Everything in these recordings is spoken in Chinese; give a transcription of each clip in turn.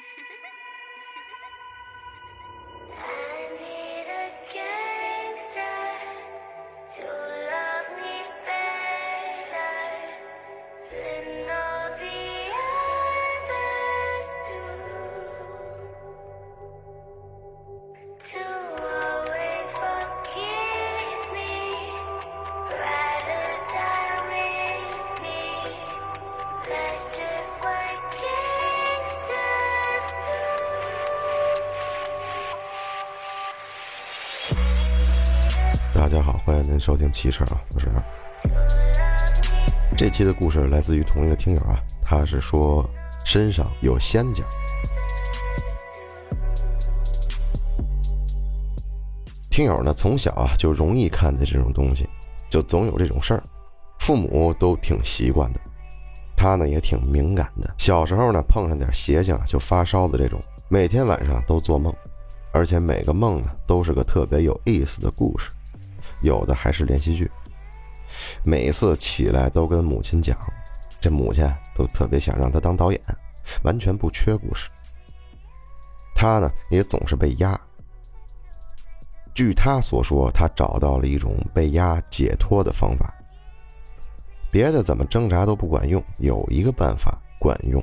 大 大家好，欢迎您收听汽车啊，我是二。这期的故事来自于同一个听友啊，他是说身上有仙家。听友呢从小啊就容易看见这种东西，就总有这种事儿，父母都挺习惯的，他呢也挺敏感的。小时候呢碰上点邪性就发烧的这种，每天晚上都做梦，而且每个梦呢都是个特别有意思的故事。有的还是连续剧，每次起来都跟母亲讲，这母亲都特别想让他当导演，完全不缺故事。他呢也总是被压。据他所说，他找到了一种被压解脱的方法，别的怎么挣扎都不管用，有一个办法管用，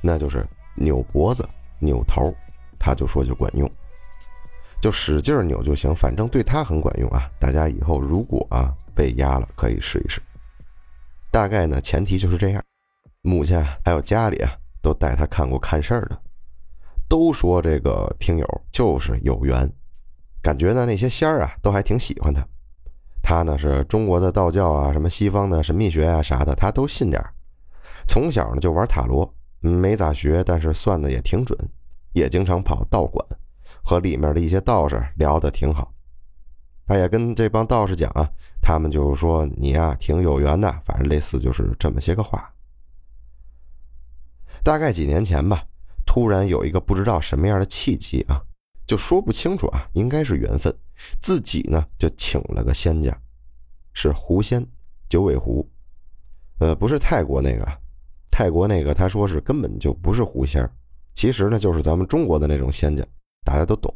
那就是扭脖子、扭头，他就说就管用。就使劲扭就行，反正对他很管用啊！大家以后如果啊被压了，可以试一试。大概呢，前提就是这样。母亲还有家里啊，都带他看过看事儿的，都说这个听友就是有缘，感觉呢那些仙儿啊都还挺喜欢他。他呢是中国的道教啊，什么西方的神秘学啊啥的，他都信点从小呢就玩塔罗，没咋学，但是算的也挺准，也经常跑道馆。和里面的一些道士聊得挺好，他也跟这帮道士讲啊，他们就是说你呀挺有缘的，反正类似就是这么些个话。大概几年前吧，突然有一个不知道什么样的契机啊，就说不清楚啊，应该是缘分，自己呢就请了个仙家，是狐仙九尾狐，呃，不是泰国那个，泰国那个他说是根本就不是狐仙，其实呢就是咱们中国的那种仙家。大家都懂，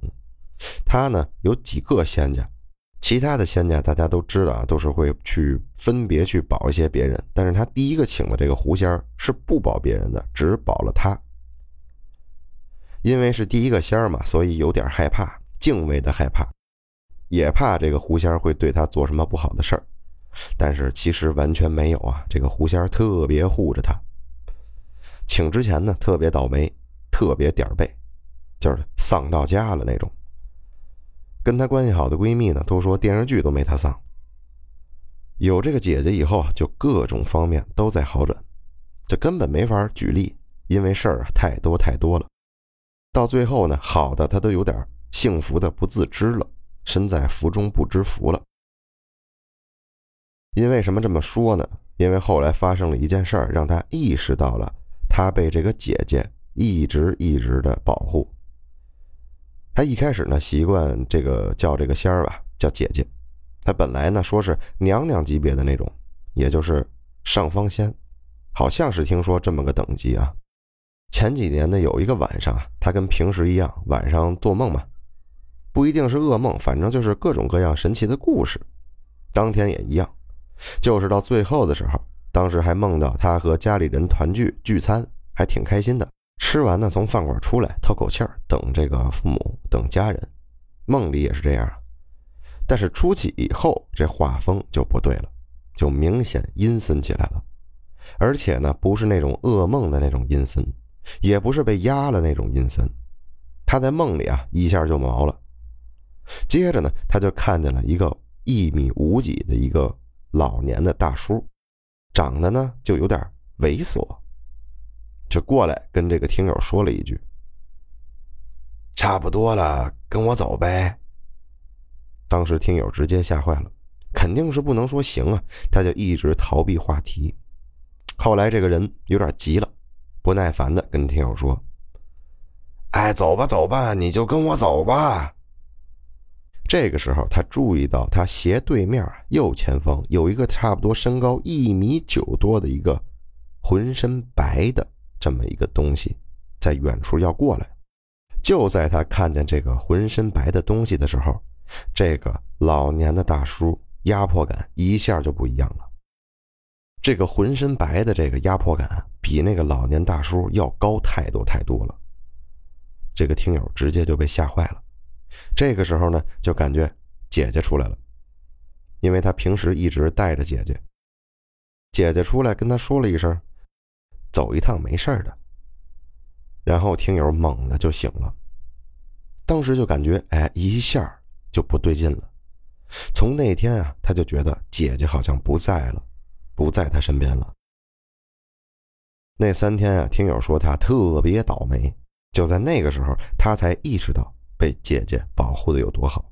他呢有几个仙家，其他的仙家大家都知道啊，都是会去分别去保一些别人，但是他第一个请的这个狐仙是不保别人的，只保了他。因为是第一个仙儿嘛，所以有点害怕，敬畏的害怕，也怕这个狐仙会对他做什么不好的事儿。但是其实完全没有啊，这个狐仙特别护着他。请之前呢特别倒霉，特别点儿背。就是丧到家了那种。跟她关系好的闺蜜呢，都说电视剧都没她丧。有这个姐姐以后啊，就各种方面都在好转，这根本没法举例，因为事儿啊太多太多了。到最后呢，好的她都有点幸福的不自知了，身在福中不知福了。因为什么这么说呢？因为后来发生了一件事儿，让她意识到了她被这个姐姐一直一直的保护。他一开始呢，习惯这个叫这个仙儿吧，叫姐姐。他本来呢说是娘娘级别的那种，也就是上方仙，好像是听说这么个等级啊。前几年呢，有一个晚上啊，他跟平时一样，晚上做梦嘛，不一定是噩梦，反正就是各种各样神奇的故事。当天也一样，就是到最后的时候，当时还梦到他和家里人团聚聚餐，还挺开心的。吃完呢，从饭馆出来，透口气儿，等这个父母，等家人。梦里也是这样，但是出去以后，这画风就不对了，就明显阴森起来了。而且呢，不是那种噩梦的那种阴森，也不是被压了那种阴森。他在梦里啊，一下就毛了。接着呢，他就看见了一个一米五几的一个老年的大叔，长得呢就有点猥琐。就过来跟这个听友说了一句：“差不多了，跟我走呗。”当时听友直接吓坏了，肯定是不能说行啊，他就一直逃避话题。后来这个人有点急了，不耐烦的跟听友说：“哎，走吧走吧，你就跟我走吧。”这个时候他注意到他斜对面右前方有一个差不多身高一米九多的一个浑身白的。这么一个东西，在远处要过来。就在他看见这个浑身白的东西的时候，这个老年的大叔压迫感一下就不一样了。这个浑身白的这个压迫感比那个老年大叔要高太多太多了。这个听友直接就被吓坏了。这个时候呢，就感觉姐姐出来了，因为他平时一直带着姐姐。姐姐出来跟他说了一声：“走一趟没事的。”然后听友猛的就醒了，当时就感觉哎，一下就不对劲了。从那天啊，他就觉得姐姐好像不在了，不在他身边了。那三天啊，听友说他特别倒霉。就在那个时候，他才意识到被姐姐保护的有多好。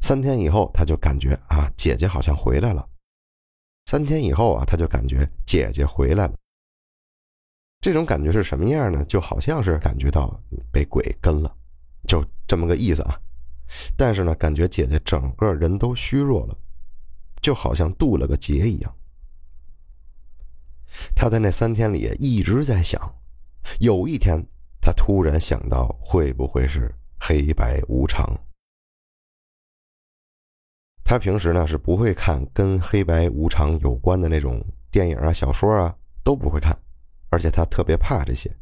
三天以后，他就感觉啊，姐姐好像回来了。三天以后啊，他就感觉姐姐回来了。这种感觉是什么样呢？就好像是感觉到被鬼跟了，就这么个意思啊。但是呢，感觉姐姐整个人都虚弱了，就好像渡了个劫一样。他在那三天里一直在想，有一天他突然想到，会不会是黑白无常？他平时呢是不会看跟黑白无常有关的那种电影啊、小说啊，都不会看。而且他特别怕这些，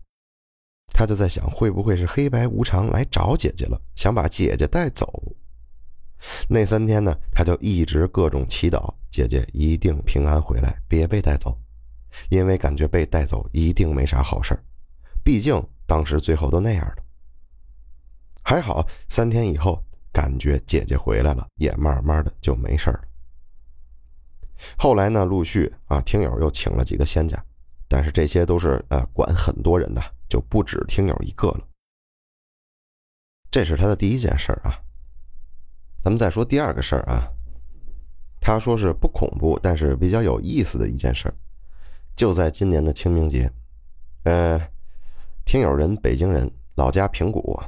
他就在想，会不会是黑白无常来找姐姐了，想把姐姐带走。那三天呢，他就一直各种祈祷，姐姐一定平安回来，别被带走，因为感觉被带走一定没啥好事毕竟当时最后都那样了。还好，三天以后，感觉姐姐回来了，也慢慢的就没事了。后来呢，陆续啊，听友又请了几个仙家。但是这些都是呃管很多人的，就不止听友一个了。这是他的第一件事啊。咱们再说第二个事儿啊。他说是不恐怖，但是比较有意思的一件事就在今年的清明节。呃，听友人北京人，老家平谷，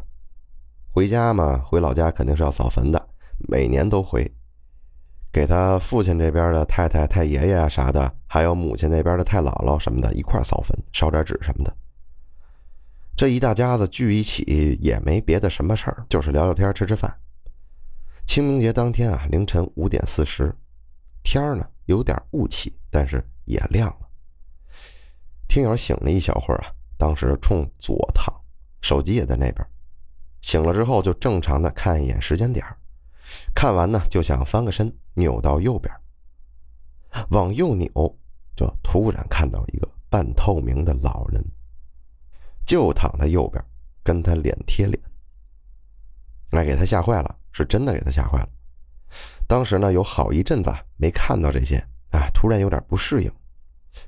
回家嘛，回老家肯定是要扫坟的，每年都回。给他父亲这边的太太、太爷爷啊啥的，还有母亲那边的太姥姥什么的，一块扫坟、烧点纸什么的。这一大家子聚一起，也没别的什么事儿，就是聊聊天、吃吃饭。清明节当天啊，凌晨五点四十，天呢有点雾气，但是也亮了。听友醒了一小会儿啊，当时冲左躺，手机也在那边。醒了之后就正常的看一眼时间点看完呢，就想翻个身，扭到右边，往右扭，就突然看到一个半透明的老人，就躺在右边，跟他脸贴脸，那给他吓坏了，是真的给他吓坏了。当时呢，有好一阵子没看到这些，啊，突然有点不适应，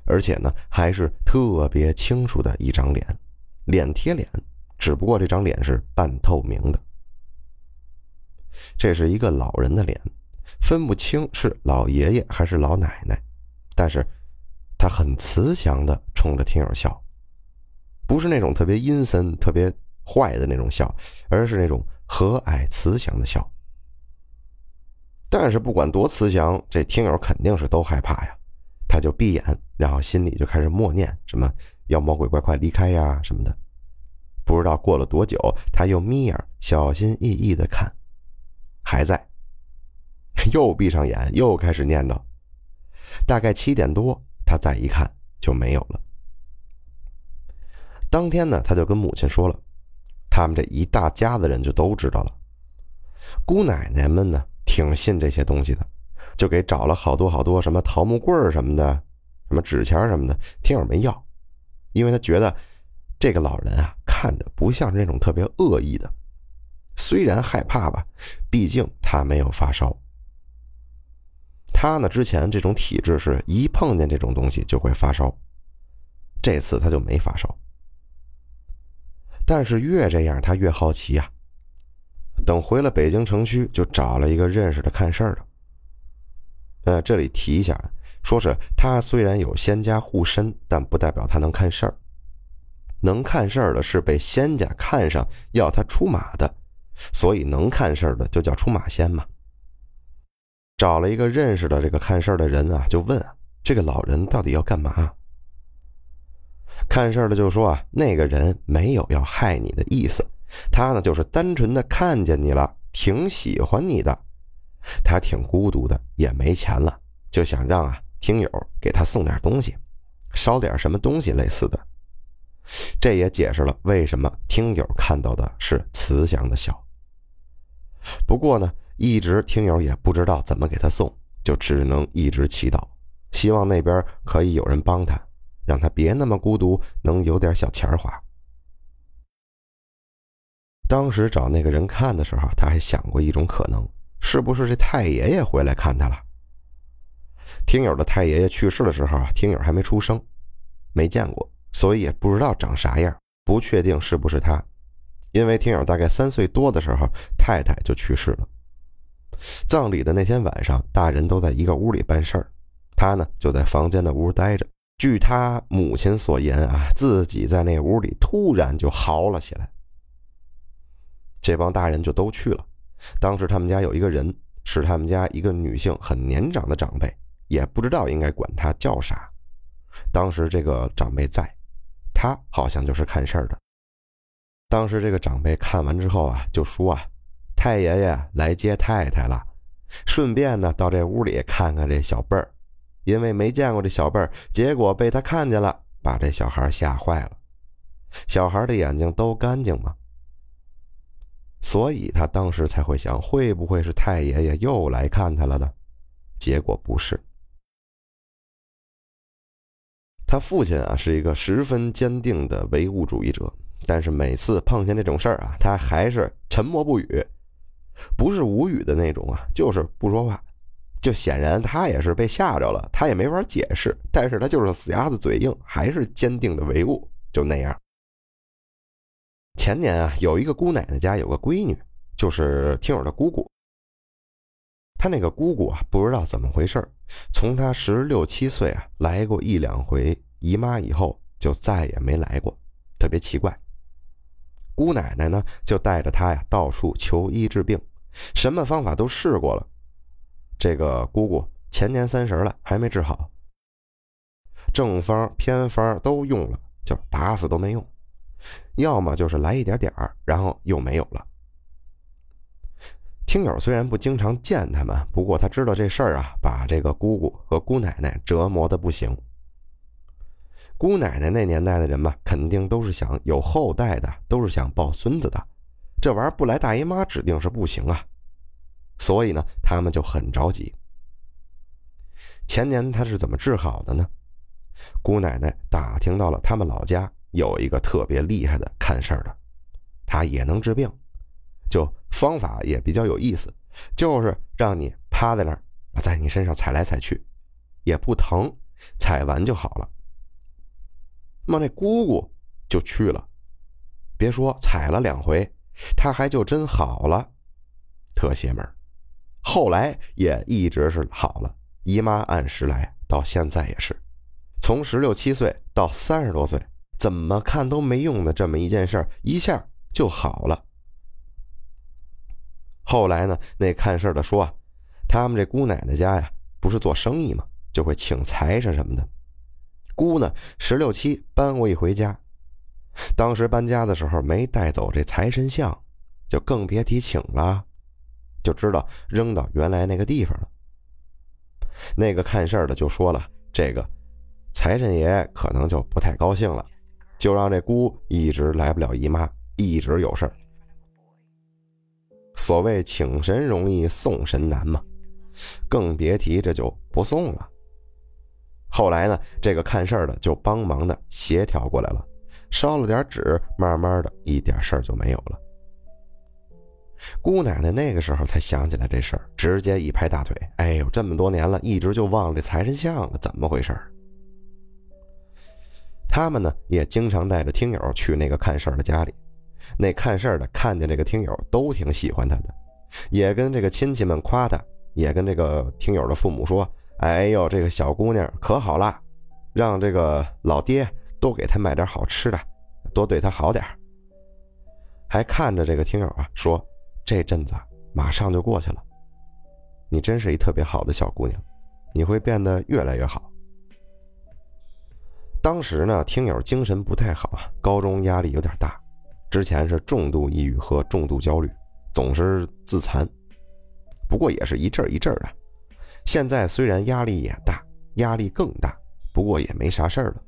而且呢，还是特别清楚的一张脸，脸贴脸，只不过这张脸是半透明的。这是一个老人的脸，分不清是老爷爷还是老奶奶，但是他很慈祥的冲着听友笑，不是那种特别阴森、特别坏的那种笑，而是那种和蔼慈祥的笑。但是不管多慈祥，这听友肯定是都害怕呀，他就闭眼，然后心里就开始默念什么“妖魔鬼怪快离开呀”什么的。不知道过了多久，他又眯眼，小心翼翼的看。还在，又闭上眼，又开始念叨。大概七点多，他再一看就没有了。当天呢，他就跟母亲说了，他们这一大家子人就都知道了。姑奶奶们呢，挺信这些东西的，就给找了好多好多什么桃木棍什么的，什么纸钱什么的，听友没要，因为他觉得这个老人啊，看着不像是那种特别恶意的。虽然害怕吧，毕竟他没有发烧。他呢，之前这种体质是一碰见这种东西就会发烧，这次他就没发烧。但是越这样，他越好奇呀。等回了北京城区，就找了一个认识的看事儿的。呃，这里提一下，说是他虽然有仙家护身，但不代表他能看事儿。能看事儿的是被仙家看上要他出马的。所以能看事儿的就叫出马仙嘛。找了一个认识的这个看事儿的人啊，就问啊这个老人到底要干嘛。看事儿的就说啊，那个人没有要害你的意思，他呢就是单纯的看见你了，挺喜欢你的。他挺孤独的，也没钱了，就想让啊听友给他送点东西，捎点什么东西类似的。这也解释了为什么听友看到的是慈祥的笑。不过呢，一直听友也不知道怎么给他送，就只能一直祈祷，希望那边可以有人帮他，让他别那么孤独，能有点小钱花。当时找那个人看的时候，他还想过一种可能。是不是这太爷爷回来看他了？听友的太爷爷去世的时候，听友还没出生，没见过，所以也不知道长啥样，不确定是不是他。因为听友大概三岁多的时候，太太就去世了。葬礼的那天晚上，大人都在一个屋里办事儿，他呢就在房间的屋待着。据他母亲所言啊，自己在那屋里突然就嚎了起来，这帮大人就都去了。当时他们家有一个人，是他们家一个女性很年长的长辈，也不知道应该管她叫啥。当时这个长辈在，他好像就是看事儿的。当时这个长辈看完之后啊，就说啊：“太爷爷来接太太了，顺便呢到这屋里看看这小辈儿，因为没见过这小辈儿，结果被他看见了，把这小孩吓坏了。小孩的眼睛都干净吗？”所以他当时才会想，会不会是太爷爷又来看他了呢？结果不是。他父亲啊是一个十分坚定的唯物主义者，但是每次碰见这种事儿啊，他还是沉默不语，不是无语的那种啊，就是不说话。就显然他也是被吓着了，他也没法解释，但是他就是死鸭子嘴硬，还是坚定的唯物，就那样。前年啊，有一个姑奶奶家有个闺女，就是听友的姑姑。她那个姑姑啊，不知道怎么回事从她十六七岁啊来过一两回姨妈以后，就再也没来过，特别奇怪。姑奶奶呢，就带着他呀到处求医治病，什么方法都试过了。这个姑姑前年三十了，还没治好，正方偏方都用了，就打死都没用。要么就是来一点点儿，然后又没有了。听友虽然不经常见他们，不过他知道这事儿啊，把这个姑姑和姑奶奶折磨的不行。姑奶奶那年代的人吧，肯定都是想有后代的，都是想抱孙子的，这玩意儿不来大姨妈指定是不行啊。所以呢，他们就很着急。前年他是怎么治好的呢？姑奶奶打听到了他们老家。有一个特别厉害的看事儿的，他也能治病，就方法也比较有意思，就是让你趴在那儿，在你身上踩来踩去，也不疼，踩完就好了。那么那姑姑就去了，别说踩了两回，他还就真好了，特邪门。后来也一直是好了，姨妈按时来，到现在也是，从十六七岁到三十多岁。怎么看都没用的这么一件事儿，一下就好了。后来呢，那看事儿的说啊，他们这姑奶奶家呀，不是做生意嘛，就会请财神什么的。姑呢，十六七搬过一回家，当时搬家的时候没带走这财神像，就更别提请了，就知道扔到原来那个地方了。那个看事儿的就说了，这个财神爷可能就不太高兴了。就让这姑一直来不了姨妈，一直有事儿。所谓请神容易送神难嘛，更别提这就不送了。后来呢，这个看事儿的就帮忙的协调过来了，烧了点纸，慢慢的一点事儿就没有了。姑奶奶那个时候才想起来这事儿，直接一拍大腿：“哎呦，这么多年了，一直就忘了这财神像了，怎么回事？”他们呢也经常带着听友去那个看事儿的家里，那看事儿的看见这个听友都挺喜欢他的，也跟这个亲戚们夸他，也跟这个听友的父母说：“哎呦，这个小姑娘可好了，让这个老爹多给她买点好吃的，多对她好点还看着这个听友啊说：“这阵子马上就过去了，你真是一特别好的小姑娘，你会变得越来越好。”当时呢，听友精神不太好啊，高中压力有点大，之前是重度抑郁和重度焦虑，总是自残。不过也是一阵一阵的。现在虽然压力也大，压力更大，不过也没啥事儿了。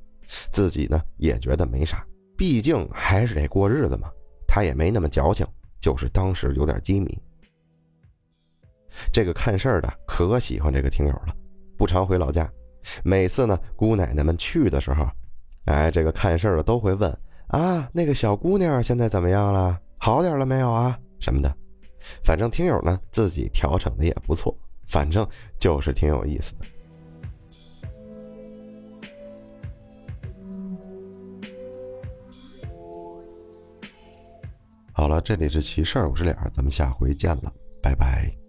自己呢也觉得没啥，毕竟还是得过日子嘛。他也没那么矫情，就是当时有点机迷。这个看事儿的可喜欢这个听友了，不常回老家。每次呢，姑奶奶们去的时候，哎，这个看事儿的都会问啊，那个小姑娘现在怎么样了？好点了没有啊？什么的。反正听友呢自己调整的也不错，反正就是挺有意思的。好了，这里是奇事儿，我是脸儿，咱们下回见了，拜拜。